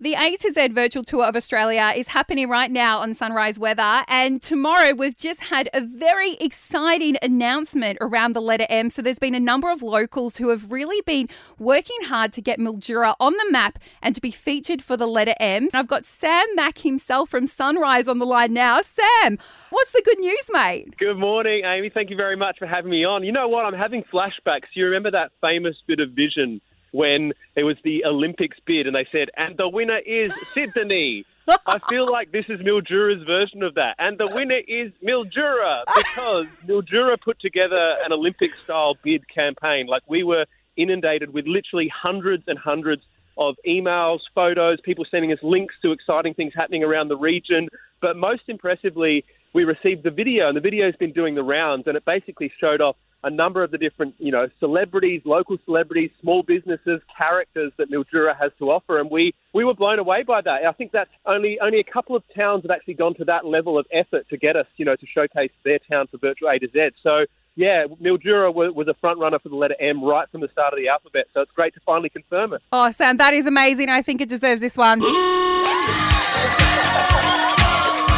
The A to Z virtual tour of Australia is happening right now on Sunrise Weather. And tomorrow we've just had a very exciting announcement around the letter M. So there's been a number of locals who have really been working hard to get Mildura on the map and to be featured for the letter M. I've got Sam Mac himself from Sunrise on the line now. Sam, what's the good news, mate? Good morning, Amy. Thank you very much for having me on. You know what? I'm having flashbacks. You remember that famous bit of vision when it was the Olympics bid and they said, and the winner is Sydney. I feel like this is Mildura's version of that. And the winner is Mildura because Mildura put together an Olympic style bid campaign. Like we were inundated with literally hundreds and hundreds of emails, photos, people sending us links to exciting things happening around the region. But most impressively, we received the video, and the video's been doing the rounds, and it basically showed off a number of the different, you know, celebrities, local celebrities, small businesses, characters that Mildura has to offer, and we we were blown away by that. I think that's only only a couple of towns have actually gone to that level of effort to get us, you know, to showcase their town for virtual A to Z. So yeah, Mildura was a front runner for the letter M right from the start of the alphabet. So it's great to finally confirm it. Oh, Sam, that is amazing. I think it deserves this one.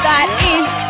that is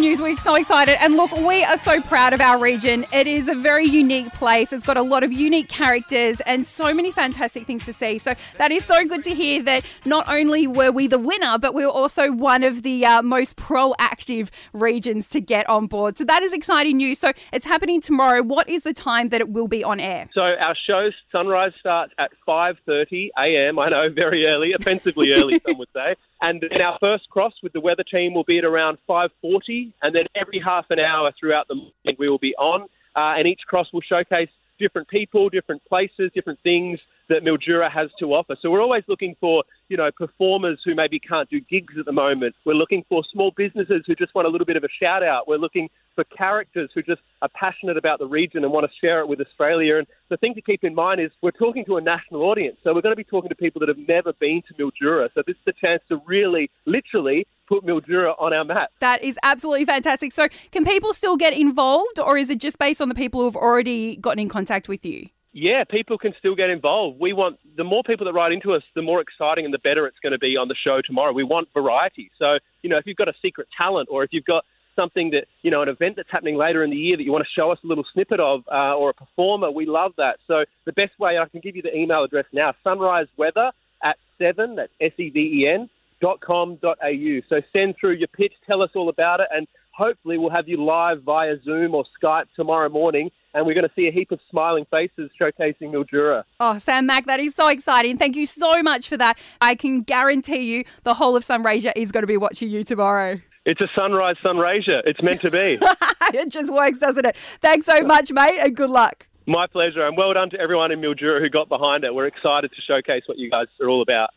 absolutely awesome news. We're so excited. And look, we are so proud of our region. It is a very unique place. It's got a lot of unique characters and so many fantastic things to see. So that is so good to hear that not only were we the winner, but we were also one of the uh, most proactive regions to get on board. So that is exciting news. So it's happening tomorrow. What is the time that it will be on air? So our show sunrise starts at 5:30 a.m. I know, very early, offensively early, some would say. And then our first cross with the weather team will be at around 5.40, and then every half an hour throughout the morning we will be on, uh, and each cross will showcase different people, different places, different things that Mildura has to offer. So we're always looking for, you know, performers who maybe can't do gigs at the moment. We're looking for small businesses who just want a little bit of a shout out. We're looking for characters who just are passionate about the region and want to share it with Australia. And the thing to keep in mind is we're talking to a national audience. So we're going to be talking to people that have never been to Mildura. So this is a chance to really, literally, put Mildura on our map. That is absolutely fantastic. So can people still get involved or is it just based on the people who have already gotten in contact with you? Yeah, people can still get involved. We want the more people that write into us, the more exciting and the better it's going to be on the show tomorrow. We want variety. So, you know, if you've got a secret talent or if you've got something that, you know, an event that's happening later in the year that you want to show us a little snippet of uh, or a performer, we love that. So, the best way I can give you the email address now sunrise weather at seven, that's S E V E N, dot com dot au. So, send through your pitch, tell us all about it, and hopefully we'll have you live via Zoom or Skype tomorrow morning and we're going to see a heap of smiling faces showcasing Mildura. Oh, Sam Mac, that is so exciting. Thank you so much for that. I can guarantee you the whole of Sunraysia is going to be watching you tomorrow. It's a sunrise sunraysia. It's meant to be. it just works, doesn't it? Thanks so much, mate, and good luck. My pleasure, and well done to everyone in Mildura who got behind it. We're excited to showcase what you guys are all about.